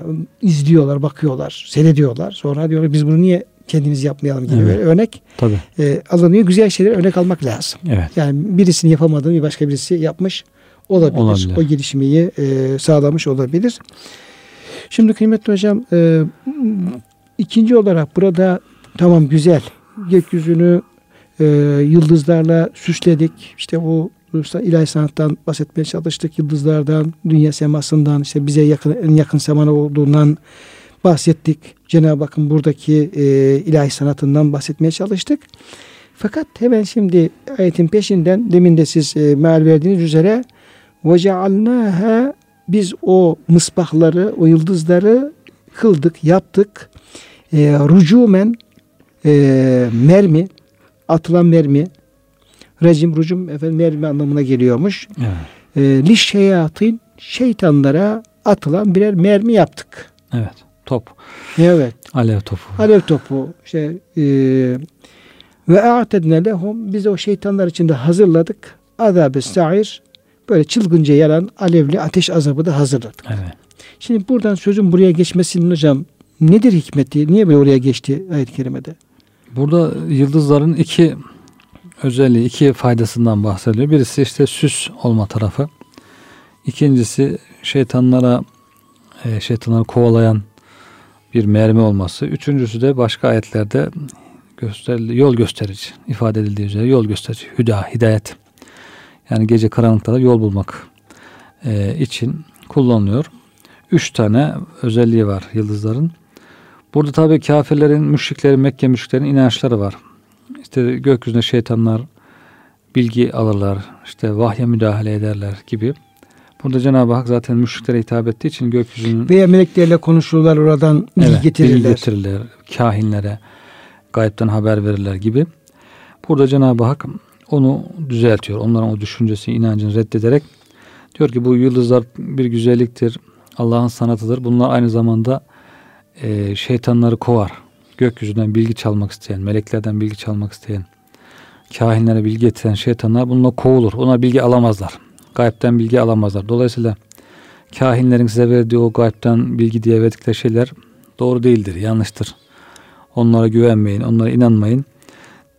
izliyorlar, bakıyorlar, seyrediyorlar. Sonra diyorlar biz bunu niye kendimiz yapmayalım gibi Evet. böyle örnek Tabii. e, alınıyor. Güzel şeyler örnek almak lazım. Evet. Yani birisinin yapamadığını bir başka birisi yapmış olabilir. Olabilir. O gelişmeyi e, sağlamış olabilir. Şimdi kıymetli hocam e, ikinci olarak burada tamam güzel gökyüzünü e, yıldızlarla süsledik. İşte bu ilahi sanattan bahsetmeye çalıştık. Yıldızlardan, dünya semasından, işte bize yakın, en yakın semana olduğundan bahsettik. Cenab-ı Hakk'ın buradaki e, ilahi sanatından bahsetmeye çalıştık. Fakat hemen şimdi ayetin peşinden demin de siz e, meal verdiğiniz üzere وَجَعَلْنَاهَا Biz o mısbahları, o yıldızları kıldık, yaptık. E, rucumen e, mermi, atılan mermi, rejim, rucum efendim mermi anlamına geliyormuş. Evet. E, lişşeyatin şeytanlara atılan birer mermi yaptık. Evet. Top. Evet. Alev topu. Alev topu işte e, ve a'tedne lehum biz o şeytanlar için de hazırladık. Azab-ı sa'ir böyle çılgınca yaran alevli ateş azabı da hazırladık. Evet. Şimdi buradan sözün buraya geçmesinin hocam nedir hikmeti? Niye böyle oraya geçti ayet-i kerimede? Burada yıldızların iki özelliği, iki faydasından bahsediliyor. Birisi işte süs olma tarafı. İkincisi şeytanlara e, şeytanları kovalayan bir mermi olması. Üçüncüsü de başka ayetlerde gösterili, yol gösterici ifade edildiği üzere yol gösterici, hüda, hidayet. Yani gece karanlıkta yol bulmak e, için kullanılıyor. Üç tane özelliği var yıldızların. Burada tabii kafirlerin, müşriklerin, Mekke müşriklerin inançları var. İşte gökyüzünde şeytanlar bilgi alırlar, işte vahye müdahale ederler gibi. Burada Cenab-ı Hak zaten müşriklere hitap ettiği için gökyüzünün Veya meleklerle konuşurlar oradan bilgi Evet, getirirler. bilgi getirirler. Kahinlere gayipten haber verirler gibi. Burada Cenab-ı Hak onu düzeltiyor. Onların o düşüncesini, inancını reddederek diyor ki bu yıldızlar bir güzelliktir. Allah'ın sanatıdır. Bunlar aynı zamanda e, şeytanları kovar. Gökyüzünden bilgi çalmak isteyen, meleklerden bilgi çalmak isteyen, kahinlere bilgi getiren şeytanlar bununla kovulur. Ona bilgi alamazlar. Gayipten bilgi alamazlar. Dolayısıyla kahinlerin size verdiği o gayipten bilgi diye verdikleri şeyler doğru değildir, yanlıştır. Onlara güvenmeyin, onlara inanmayın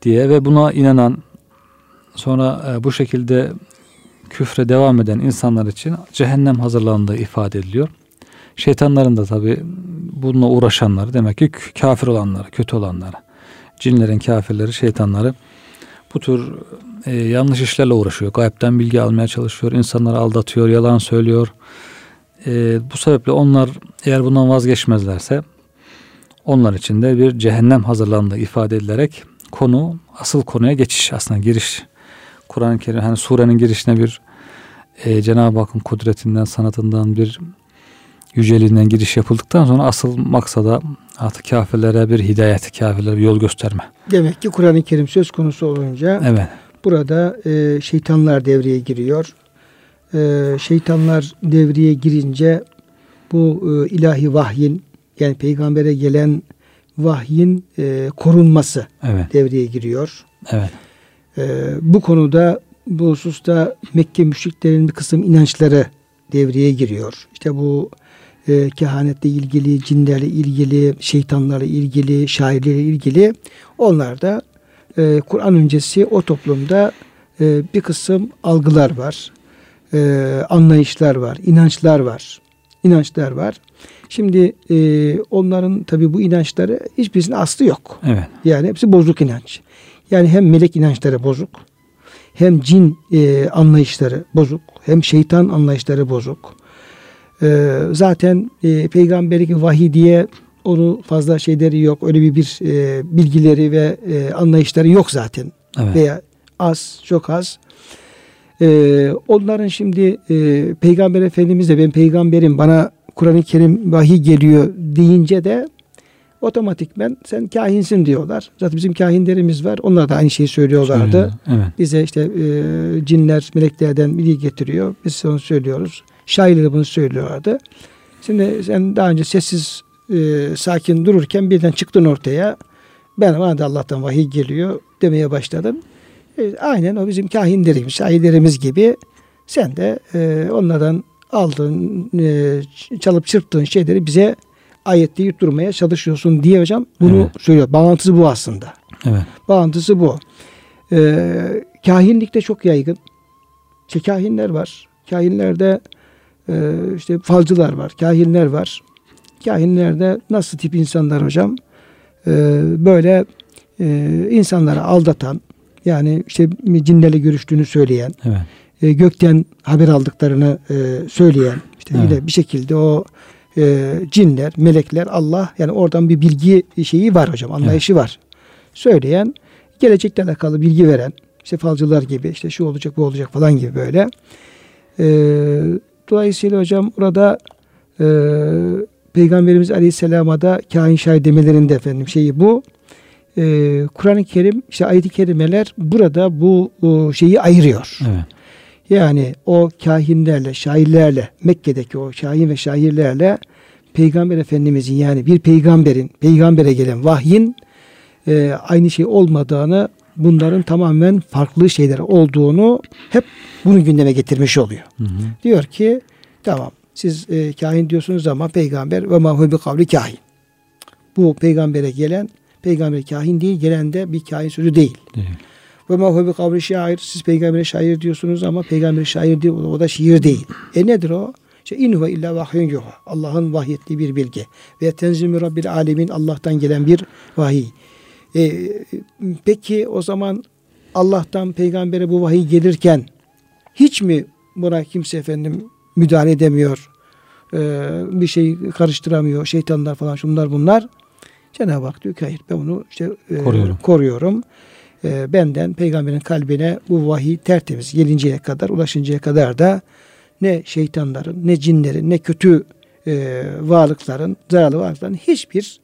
diye ve buna inanan sonra e, bu şekilde küfre devam eden insanlar için cehennem hazırlandığı ifade ediliyor. Şeytanların da tabi bununla uğraşanları demek ki kafir olanları, kötü olanları, cinlerin kafirleri, şeytanları bu tür e, yanlış işlerle uğraşıyor. Gayipten bilgi almaya çalışıyor, insanları aldatıyor, yalan söylüyor. E, bu sebeple onlar eğer bundan vazgeçmezlerse onlar için de bir cehennem hazırlandığı ifade edilerek konu asıl konuya geçiş aslında giriş. Kur'an-ı Kerim hani surenin girişine bir e, Cenab-ı Hakk'ın kudretinden, sanatından bir yüceliğinden giriş yapıldıktan sonra asıl maksada artık kafirlere bir hidayet, kafirlere bir yol gösterme. Demek ki Kur'an-ı Kerim söz konusu olunca evet. burada e, şeytanlar devreye giriyor. E, şeytanlar devreye girince bu e, ilahi vahyin yani peygambere gelen vahyin e, korunması evet. devreye giriyor. Evet. E, bu konuda bu hususta Mekke müşriklerin bir kısım inançları devreye giriyor. İşte bu e, kehanetle ilgili, cinlerle ilgili, şeytanlarla ilgili, şairlerle ilgili onlar da e, Kur'an öncesi o toplumda e, bir kısım algılar var, e, anlayışlar var, inançlar var, inançlar var. Şimdi e, onların tabi bu inançları hiçbirisinin aslı yok. Evet. Yani hepsi bozuk inanç. Yani hem melek inançları bozuk, hem cin e, anlayışları bozuk, hem şeytan anlayışları bozuk. E, zaten e, peygamberlik vahiy diye onu fazla şeyleri yok. Öyle bir, bir e, bilgileri ve e, anlayışları yok zaten. Evet. Veya az, çok az. E, onların şimdi e, Peygamber Efendimiz de ben peygamberim bana Kur'an-ı Kerim vahiy geliyor deyince de otomatikmen sen kahinsin diyorlar. Zaten bizim kahinlerimiz var. Onlar da aynı şeyi söylüyorlardı. Evet. Bize işte e, cinler, meleklerden bilgi getiriyor. Biz onu söylüyoruz. Şairler bunu söylüyorlardı. Şimdi sen daha önce sessiz, e, sakin dururken birden çıktın ortaya. Ben bana da Allah'tan vahiy geliyor demeye başladın. E, aynen o bizim kahinlerimiz, şairlerimiz gibi sen de e, onlardan aldığın, e, çalıp çırptığın şeyleri bize ayetleyip durmaya çalışıyorsun diye hocam bunu Evet. söylüyor. Bağlantısı bu aslında. Evet. Bağlantısı bu. Ee, kahinlikte çok yaygın. İşte kahinler var. Kahinlerde e, işte falcılar var. Kahinler var. Kahinlerde nasıl tip insanlar hocam? Ee, böyle e, insanları aldatan yani işte cinlerle görüştüğünü söyleyen Evet. e, gökten haber aldıklarını e, söyleyen işte Evet. yine bir şekilde o e, cinler, melekler, Allah yani oradan bir bilgi şeyi var hocam, anlayışı var. Söyleyen, gelecekle alakalı bilgi veren, işte falcılar gibi, işte şu olacak, bu olacak falan gibi böyle. E, dolayısıyla hocam burada e, Peygamberimiz Aleyhisselam'a da kain şahit demelerinde efendim şeyi bu. E, Kur'an-ı Kerim, işte ayet-i kerimeler burada bu o şeyi ayırıyor. Evet. Yani o kahinlerle, şairlerle, Mekke'deki o kahin ve şairlerle Peygamber Efendimizin yani bir peygamberin, peygambere gelen vahyin e, aynı şey olmadığını, bunların tamamen farklı şeyler olduğunu hep bunu gündeme getirmiş oluyor. Hı hı. Diyor ki tamam siz e, kahin diyorsunuz ama peygamber ve ma huve bi kavli kahin. Bu peygambere gelen peygamber kahin değil, gelen de bir kahin sözü değil. Değil. Ve ma huve bi kavli şair. Siz peygambere şair diyorsunuz ama peygamber şair değil. O da şiir değil. E nedir o? İşte in huve illa vahyun yuha. Allah'ın vahyettiği bir bilgi. Ve tenzimi rabbil alemin Allah'tan gelen bir vahiy. E, peki o zaman Allah'tan peygambere bu vahiy gelirken hiç mi buna kimse efendim müdahale edemiyor? E, bir şey karıştıramıyor. Şeytanlar falan şunlar bunlar. Cenab-ı Hak diyor ki hayır ben onu işte e, Koruyorum. koruyorum. E, benden peygamberin kalbine bu vahiy tertemiz gelinceye kadar ulaşıncaya kadar da ne şeytanların ne cinlerin ne kötü e, varlıkların zararlı varlıkların hiçbir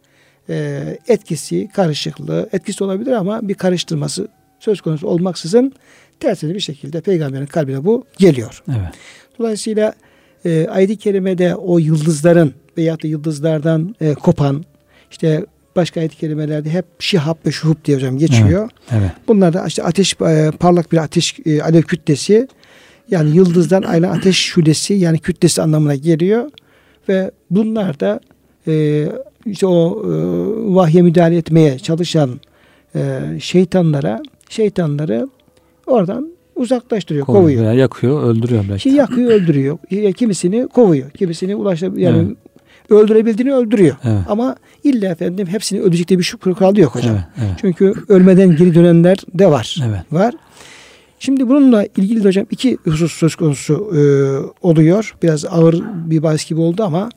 e, etkisi karışıklığı etkisi olabilir ama bir karıştırması söz konusu olmaksızın tertemiz bir şekilde peygamberin kalbine bu geliyor. Evet. Dolayısıyla e, ayet-i kerimede o yıldızların veyahut da yıldızlardan e, kopan işte başka ayet-i kerimelerde hep şihab ve şuhub diye hocam geçiyor. Evet. Bunlar da işte ateş e, parlak bir ateş e, alev kütlesi yani yıldızdan ayrılan ateş şulesi yani kütlesi anlamına geliyor ve bunlar da e, işte o e, vahye müdahale etmeye çalışan e, şeytanlara şeytanları oradan uzaklaştırıyor, Kovuyor. kovuyor. Veya yakıyor, öldürüyor belki. Şey yakıyor, öldürüyor. Kimisini kovuyor. Kimisini ulaştır yani Evet. öldürebildiğini öldürüyor. Evet. Ama illa efendim hepsini öldürecek diye bir şu kuralı yok hocam. Evet, evet. Çünkü ölmeden geri dönenler de var. Evet. Var. Şimdi bununla ilgili de hocam iki husus söz konusu e, oluyor. Biraz ağır bir bahis gibi oldu ama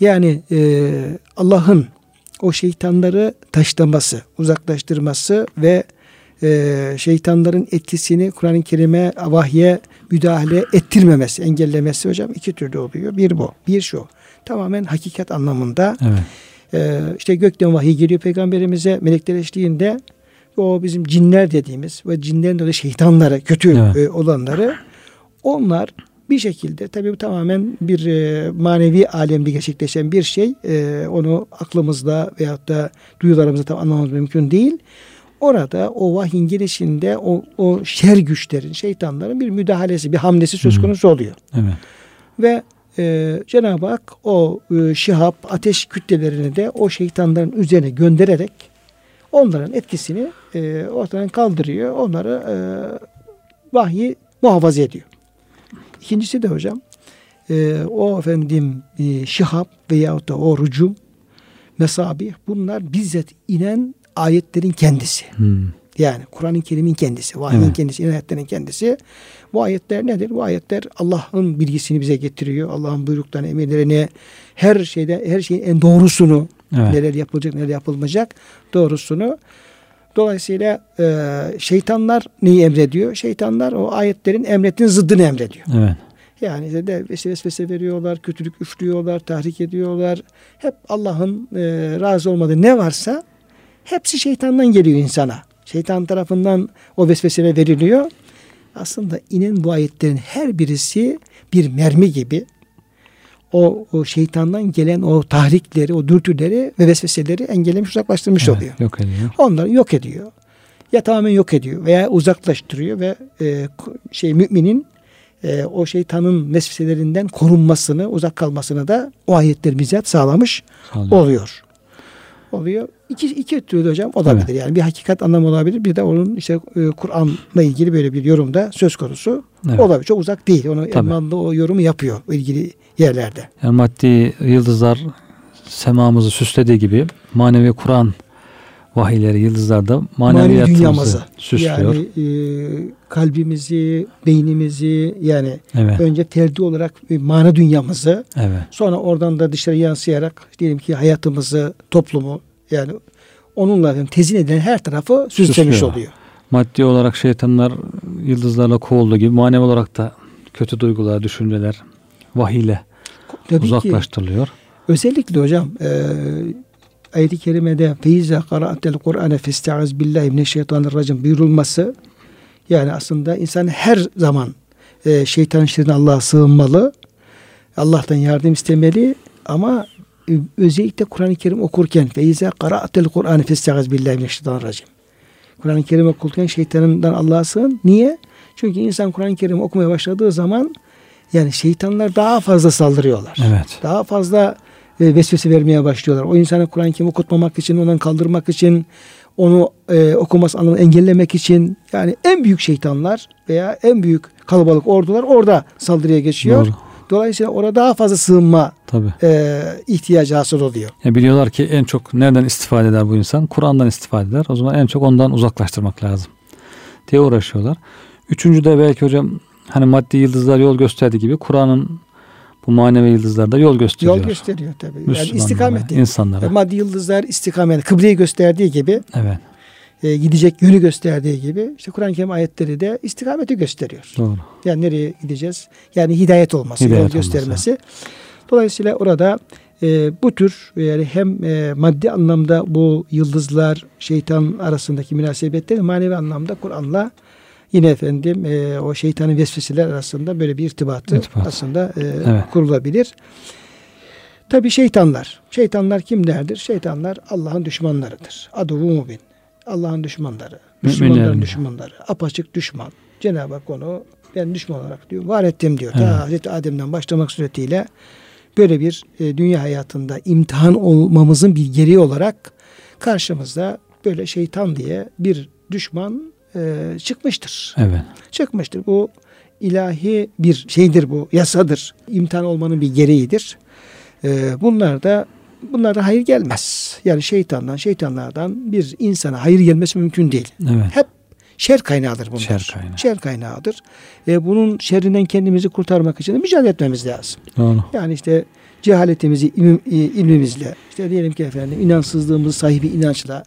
yani e, Allah'ın o şeytanları taşlaması, uzaklaştırması ve e, şeytanların etkisini Kur'an-ı Kerim'e, vahye müdahale ettirmemesi, engellemesi hocam iki türlü oluyor. Bir bu, bir şu. Tamamen hakikat anlamında. Evet. E, işte gökten vahiy geliyor peygamberimize melekler eşliğinde o bizim cinler dediğimiz ve cinlerin de şeytanları, kötü Evet. e, olanları onlar bir şekilde tabii bu tamamen bir e, manevi alemde gerçekleşen bir şey. E, onu aklımızla veyahut da duyularımızla tam anlamamız mümkün değil. Orada o vahyin gelişinde o, o şer güçlerin, şeytanların bir müdahalesi, bir hamlesi söz konusu oluyor. Evet. Ve e, Cenab-ı Hak o e, şihap, ateş kütlelerini de o şeytanların üzerine göndererek onların etkisini e, ortadan kaldırıyor. Onları e, vahyi muhafaza ediyor. İkincisi de hocam e, o efendim e, şihap veyahut da o rucum mesabih bunlar bizzat inen ayetlerin kendisi. Hmm. Yani Kur'an-ı Kerim'in kendisi, vahyin Evet. kendisi, inen ayetlerin kendisi. Bu ayetler nedir? Bu ayetler Allah'ın bilgisini bize getiriyor. Allah'ın buyruklarını, emirlerini, her şeyde her şeyin en doğrusunu, Evet. neler yapılacak, neler yapılmayacak doğrusunu. Dolayısıyla e, şeytanlar neyi emrediyor? Şeytanlar o ayetlerin emrettiğinin zıddını emrediyor. Evet. Yani işte de vesvese veriyorlar, kötülük üflüyorlar, tahrik ediyorlar. Hep Allah'ın e, razı olmadığı ne varsa hepsi şeytandan geliyor insana. Şeytan tarafından o vesveseler veriliyor. Aslında inen bu ayetlerin her birisi bir mermi gibi o, o şeytandan gelen o tahrikleri, o dürtüleri ve vesveseleri engellemiş, uzaklaştırmış Evet, oluyor. Yok ediyor. Onları yok ediyor. Ya tamamen yok ediyor veya uzaklaştırıyor ve e, şey müminin e, o şeytanın vesveselerinden korunmasını, uzak kalmasını da o ayetler bizzat sağlamış Sağ olun. oluyor. Oluyor. İki, iki türlü hocam olabilir. Evet. Yani bir hakikat anlamı olabilir. Bir de onun işte e, Kur'an'la ilgili böyle bir yorumda söz konusu Evet. olabilir. Çok uzak değil. Onu. Elmalı o yorumu yapıyor ilgili yerlerde. Yani maddi yıldızlar semamızı süslediği gibi manevi Kur'an vahiyleri yıldızlarda Manevi maneviyatımızı dünyamızı. süslüyor. Yani e, kalbimizi, beynimizi yani evet. önce ferdi olarak bir mana dünyamızı Evet. sonra oradan da dışarı yansıyarak diyelim ki hayatımızı, toplumu yani onunla tezin edilen her tarafı süslemiş Süslüyor. oluyor. Maddi olarak şeytanlar yıldızlarla kovulduğu gibi manevi olarak da kötü duygular, düşünceler vahiyle Tabii ki uzaklaştırılıyor. özellikle hocam e, ayet-i kerimede feize qara'atel Kur'ane festaiz billahi mineşşeytanirracim buyurulması yani aslında insan her zaman e, şeytanın şerrinden Allah'a sığınmalı. Allah'tan yardım istemeli ama özellikle Kur'an-ı Kerim okurken feize qara'atel Kur'ane festaiz billahi mineşşeytanirracim. Kur'an-ı Kerim okurken şeytanından Allah'a sığın. Niye? Çünkü insan Kur'an-ı Kerim okumaya başladığı zaman yani şeytanlar daha fazla saldırıyorlar Evet. daha fazla e, vesvese vermeye başlıyorlar. O insana Kur'an-ı Kerim okutmamak için, ondan kaldırmak için, onu e, okuması anlamında engellemek için yani en büyük şeytanlar veya en büyük kalabalık ordular orada saldırıya geçiyor. Doğru. Dolayısıyla orada daha fazla sığınma Tabii. e, ihtiyacı hasıl oluyor. Ya biliyorlar ki en çok nereden istifade eder bu insan? Kur'an'dan istifade eder. O zaman en çok ondan uzaklaştırmak lazım diye uğraşıyorlar. Üçüncü de belki hocam hani maddi yıldızlar yol gösterdiği gibi Kur'an'ın bu manevi yıldızlar da yol gösteriyor. Yol gösteriyor tabii. Yani istikamet. insanlara. E, Maddi yıldızlar istikamet, kıbleyi gösterdiği gibi, Evet. E, gidecek yönü gösterdiği gibi işte Kur'an-ı Kerim ayetleri de istikameti gösteriyor. Doğru. Yani nereye gideceğiz? Yani hidayet olması, Hidayet yol olması, göstermesi. Dolayısıyla orada e, bu tür yani hem e, maddi anlamda bu yıldızlar, şeytan arasındaki münasebetleri manevi anlamda Kur'an'la yine efendim e, o şeytanın vesveseler arasında böyle bir irtibatı İrtibat. aslında e, Evet. kurulabilir. Tabi şeytanlar. Şeytanlar kimlerdir? Şeytanlar Allah'ın düşmanlarıdır. Aduvu mubin. Allah'ın düşmanları. Müslümanların düşmanları. Apaçık düşman. Cenab-ı Hak onu ben düşman olarak diyor. Var ettim diyor. Evet. Ta Hazreti Adem'den başlamak suretiyle böyle bir e, dünya hayatında imtihan olmamızın bir gereği olarak karşımızda böyle şeytan diye bir düşman e, çıkmıştır. Evet. Çıkmıştır. Bu ilahi bir şeydir bu. Yasadır. İmtihan olmanın bir gereğidir. E, bunlar da bunlar da hayır gelmez. Yani şeytandan, şeytanlardan bir insana hayır gelmesi mümkün değil. Evet. Hep şer kaynağıdır bunlar. Şer kaynağı. Şer kaynağıdır. E, bunun şerrinden kendimizi kurtarmak için de mücadele etmemiz lazım. Doğru. Yani işte cehaletimizi ilim, ilmimizle, işte diyelim ki efendim inansızlığımız sahibi inançla,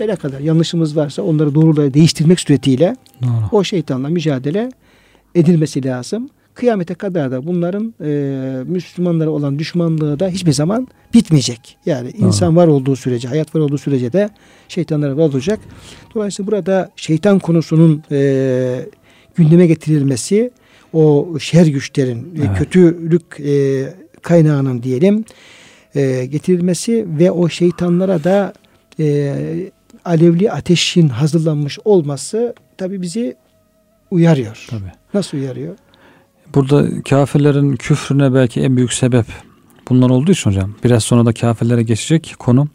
ne kadar yanlışımız varsa onları doğruları değiştirmek suretiyle Doğru. o şeytanla mücadele edilmesi lazım. Kıyamete kadar da bunların e, Müslümanlara olan düşmanlığı da hiçbir zaman bitmeyecek. Yani Doğru. insan var olduğu sürece, hayat var olduğu sürece de şeytanlar var olacak. Dolayısıyla burada şeytan konusunun e, gündeme getirilmesi, o şer güçlerin, e, Evet. kötülük e, kaynağının diyelim e, getirilmesi ve o şeytanlara da e, alevli ateşin hazırlanmış olması tabi bizi uyarıyor. Tabii. Nasıl uyarıyor? Burada kafirlerin küfrüne belki en büyük sebep bunlar olduğu için hocam. Biraz sonra da kafirlere geçecek konu.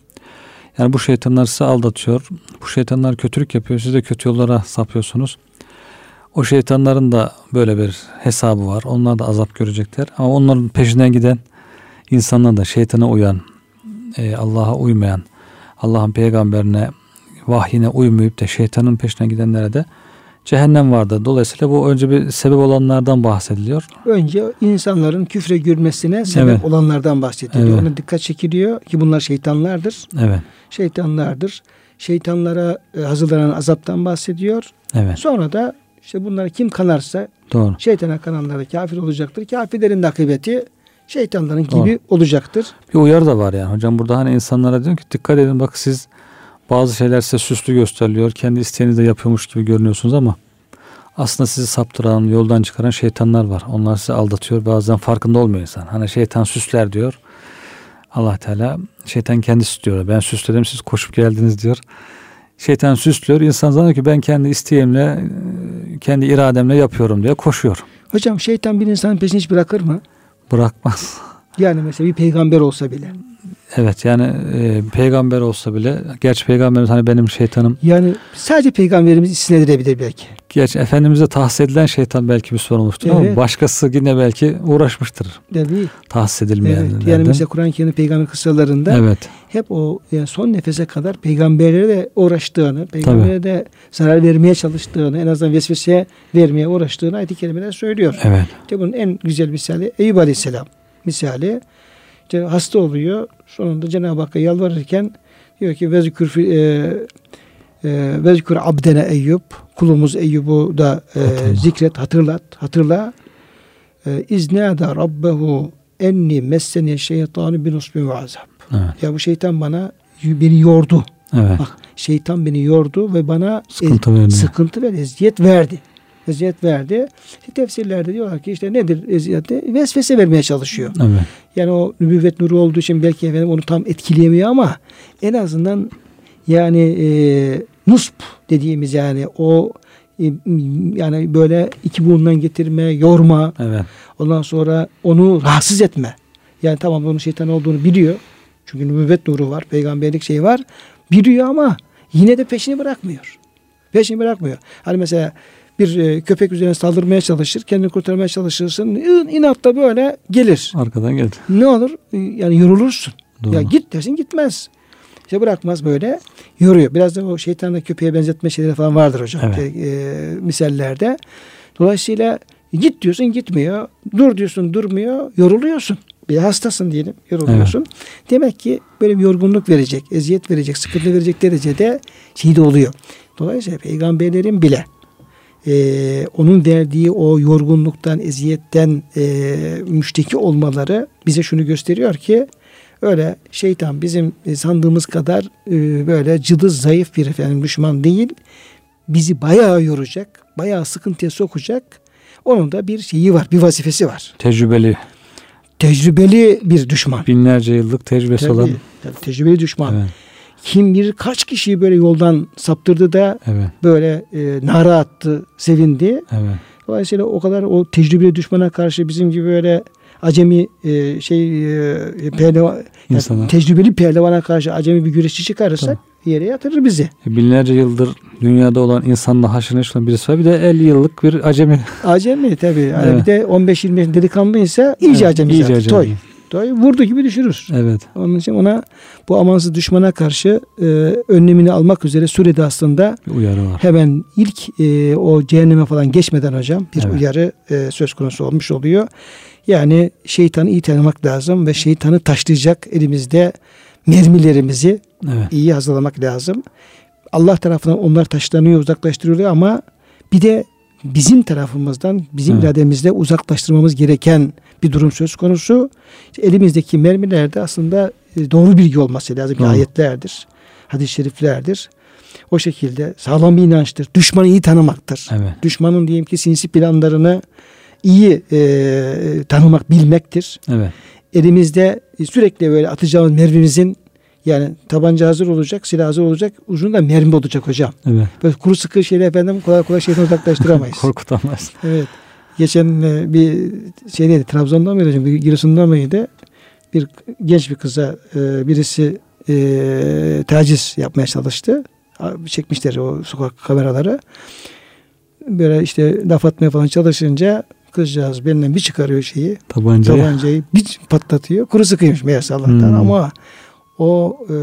Yani bu şeytanlar sizi aldatıyor. Bu şeytanlar kötülük yapıyor. Siz de kötü yollara sapıyorsunuz. O şeytanların da böyle bir hesabı var. Onlar da azap görecekler. Ama onların peşinden giden insanlar da şeytana uyan, e, Allah'a uymayan, Allah'ın peygamberine, vahyine uymayıp da şeytanın peşine gidenlere de cehennem vardır. Dolayısıyla bu önce bir sebep olanlardan bahsediliyor. Önce insanların küfre girmesine sebep Evet. olanlardan bahsediliyor. Evet. Ona dikkat çekiliyor ki bunlar şeytanlardır. Evet. Şeytanlardır. Şeytanlara e, hazırlanan azaptan bahsediyor. Evet. Sonra da işte bunları kim kanarsa Doğru. şeytana kananlar da kafir olacaktır. Kafirlerin de akıbeti şeytanların gibi Doğru. olacaktır. Bir uyarı da var yani. Hocam burada hani insanlara diyor ki dikkat edin bak siz bazı şeyler size süslü gösteriliyor. Kendi isteğinizle yapıyormuş gibi görünüyorsunuz ama aslında sizi saptıran, yoldan çıkaran şeytanlar var. Onlar sizi aldatıyor. Bazen farkında olmuyor insan. Hani şeytan süsler diyor. Allah Teala şeytan kendisi diyor. Ben süsledim siz koşup geldiniz diyor. Şeytan süslüyor. İnsan zannediyor ki ben kendi isteğimle, kendi irademle yapıyorum diye koşuyor. Hocam şeytan bir insanın peşini hiç bırakır mı? Bırakmaz. Yani mesela bir peygamber olsa bile. Evet yani e, peygamber olsa bile gerçi peygamberimiz hani benim şeytanım Yani sadece peygamberimiz sinedirebilir belki. gerçi Efendimiz'e tahsis edilen şeytan belki bir sorumludur Evet. ama başkası yine belki uğraşmıştır mi? tahsis Evet. edilmeyenlerden. Yani mesela Kur'an-ı Kerim peygamber kıssalarında evet. hep o yani son nefese kadar peygamberlere de uğraştığını, peygambere de zarar vermeye çalıştığını, en azından vesvese vermeye uğraştığını ayet-i kerimeler söylüyor. Evet. İşte bunun en güzel misali Eyüp Aleyhisselam misali. İşte hasta oluyor. Sonunda Cenab-ı Hakk'a yalvarırken diyor ki vezkür e, e, vezkür abdene Eyüp kulumuz Eyüp'ü da e, Hatırla. zikret, hatırlat, hatırla. E, İznâda rabbehu enni messeni şeytanı bin usbin ve azab. Evet. Ya bu şeytan bana beni yordu. Evet. Bak şeytan beni yordu ve bana Sıkıntı e- verdi. sıkıntı ve eziyet verdi. Eziyet verdi. İşte tefsirlerde diyorlar ki işte nedir eziyeti? Vesvese vermeye çalışıyor. Evet. Yani o nübüvvet nuru olduğu için belki efendim onu tam etkileyemiyor ama en azından yani e, nusp dediğimiz yani o e, yani böyle iki burundan getirme, yorma, Evet. ondan sonra onu rahatsız etme. Yani tamam onun şeytan olduğunu biliyor. Çünkü nübüvvet nuru var, peygamberlik şeyi var. Biliyor ama yine de peşini bırakmıyor. Peşini bırakmıyor. Hani mesela bir e, köpek üzerine saldırmaya çalışır, kendini kurtarmaya çalışırsın. in- inatla böyle gelir. Arkadan geldi. Ne olur? E, Yani yorulursun. Doğru. Ya git dersin gitmez. İşte bırakmaz böyle yoruyor. Biraz da o şeytanla köpeğe benzetme şeyleri falan vardır hocam. Evet. E, misallerde. Dolayısıyla git diyorsun gitmiyor. Dur diyorsun durmuyor. Yoruluyorsun. Bir hastasın diyelim. Yoruluyorsun. Demek ki böyle bir yorgunluk verecek, eziyet verecek, sıkıntı verecek derecede şey de oluyor. Dolayısıyla peygamberlerin bile e, onun verdiği o yorgunluktan, eziyetten e, müşteki olmaları bize şunu gösteriyor ki öyle şeytan bizim e, sandığımız kadar e, böyle cılız, zayıf bir efendim düşman değil. Bizi bayağı yoracak, bayağı sıkıntıya sokacak. Onun da bir şeyi var, bir vazifesi var. Tecrübeli, Tecrübeli bir düşman. binlerce yıllık tecrübesi Tabii, olan. tabii, tecrübeli düşman. Evet. Kim bilir kaç kişiyi böyle yoldan saptırdı da Evet. böyle e, nara attı, sevindi. Evet. Dolayısıyla o kadar o tecrübeli düşmana karşı bizim gibi böyle acemi e, şey e, pehlivan, yani İnsanlar. tecrübeli pehlivana karşı acemi bir güreşçi çıkarırsak yere yatırır bizi. Binlerce yıldır dünyada olan insanla haşır neşir olan birisi var. Bir de 50 yıllık bir acemi. Acemi tabii. Yani Evet. bir de 15-20 yaşında delikanlıysa iyice Evet, acemi iyice zaten. acemi. Toy. Toy vurdu gibi düşürür. Evet. Onun için ona bu amansız düşmana karşı e, önlemini almak üzere Suriye'de aslında Bir uyarı var. hemen ilk e, o cehenneme falan geçmeden hocam bir Evet. uyarı e, söz konusu olmuş oluyor. Yani şeytanı iyi tanımak lazım ve şeytanı taşlayacak elimizde mermilerimizi Evet. iyi hazırlamak lazım. Allah tarafından onlar taşlanıyor, uzaklaştırılıyor ama bir de bizim tarafımızdan, bizim Evet. irademizde uzaklaştırmamız gereken bir durum söz konusu. İşte elimizdeki mermilerde aslında e, doğru bilgi olması lazım. ki. Ayetlerdir, hadis-i şeriflerdir. O şekilde sağlam bir inançtır. Düşmanı iyi tanımaktır. Evet. Düşmanın diyelim ki sinsi planlarını iyi e, tanımak, bilmektir Evet. elimizde sürekli böyle atacağımız mermimizin yani tabanca hazır olacak, silah hazır olacak, ucunda mermi olacak hocam. Evet. Böyle kuru sıkı şeyle efendim kolay kolay şeyden uzaklaştıramayız. Korkutamaz. evet. Geçen e, bir şeydeydi, Trabzon'da mıydı hocam, bir Giresun'da mıydı? Bir genç bir kıza e, birisi e, taciz yapmaya çalıştı. Çekmişler o sokak kameraları. Böyle işte laf atmaya falan çalışınca kızcağız belinden bir çıkarıyor şeyi. Tabancayı. Tabancayı bir patlatıyor. Kuru sıkıymış meğerse Allah'tan Hmm. ama o e,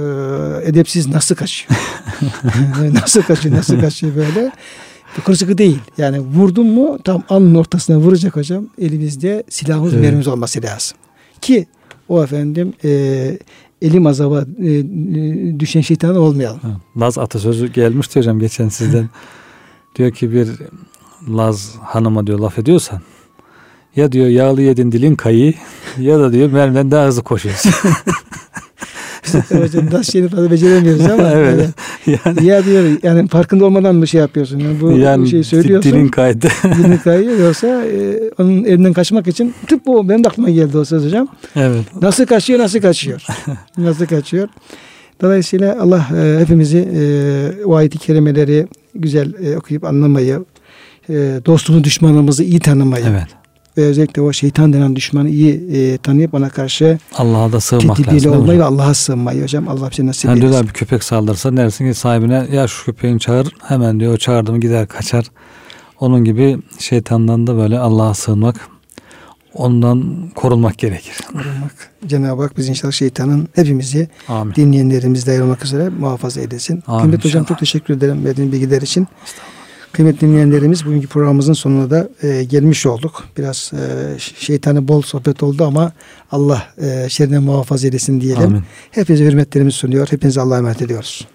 edepsiz nasıl kaçıyor? nasıl kaçıyor, nasıl kaçıyor böyle? Sıkı değil. Yani vurdun mu tam alnın ortasına vuracak hocam. Elimizde silahımız, Evet. mermimiz olması lazım. Ki o efendim e, elim azaba e, düşen şeytan olmayalım. Ha, Laz atasözü gelmişti hocam geçen sizden. diyor ki bir Laz hanıma diyor laf ediyorsan ya diyor yağlı yedin dilin kayı ya da diyor mermiden daha hızlı koşuyorsun. hocam nasıl şeyini fazla beceremiyoruz ama Evet. evet. yani ya diyor yani farkında olmadan mı şey yapıyorsun? Yani bu, yani bu şeyi söylüyorsun. dilin kaydı. dilini kayıyor yoksa e, onun elinden kaçmak için tıp o benim de aklıma geldi o söz hocam. evet. Nasıl kaçıyor nasıl kaçıyor. nasıl kaçıyor. Dolayısıyla Allah e, hepimizi e, o ayet-i kerimeleri güzel e, okuyup anlamayı, e, dostluğu düşmanımızı iyi tanımayı Evet. Ve özellikle o şeytan denen düşmanı iyi e, tanıyıp ona karşı Allah'a da sığınmak lazım. tedbirli mi olmayı ve? Allah'a sığınmayı hocam. Allah bize nasip Yani diyorlar bir köpek saldırsa dersin ki sahibine ya şu köpeğini çağır hemen diyor çağırdı mı gider kaçar. Onun gibi şeytandan da böyle Allah'a sığınmak ondan korunmak gerekir. Korumak. Cenab-ı Hak biz inşallah şeytanın hepimizi Amin. dinleyenlerimiz de olmak üzere muhafaza eylesin. Amin Kıymetli hocam çok teşekkür ederim verdiğin bilgiler için. Kıymetli dinleyenlerimiz bugünkü programımızın sonuna da e, gelmiş olduk. Biraz e, şeytanı bol sohbet oldu ama Allah e, şerrinden muhafaza eylesin diyelim. Amin. Hepinize hürmetlerimizi sunuyor. Hepinize Allah'a emanet ediyoruz.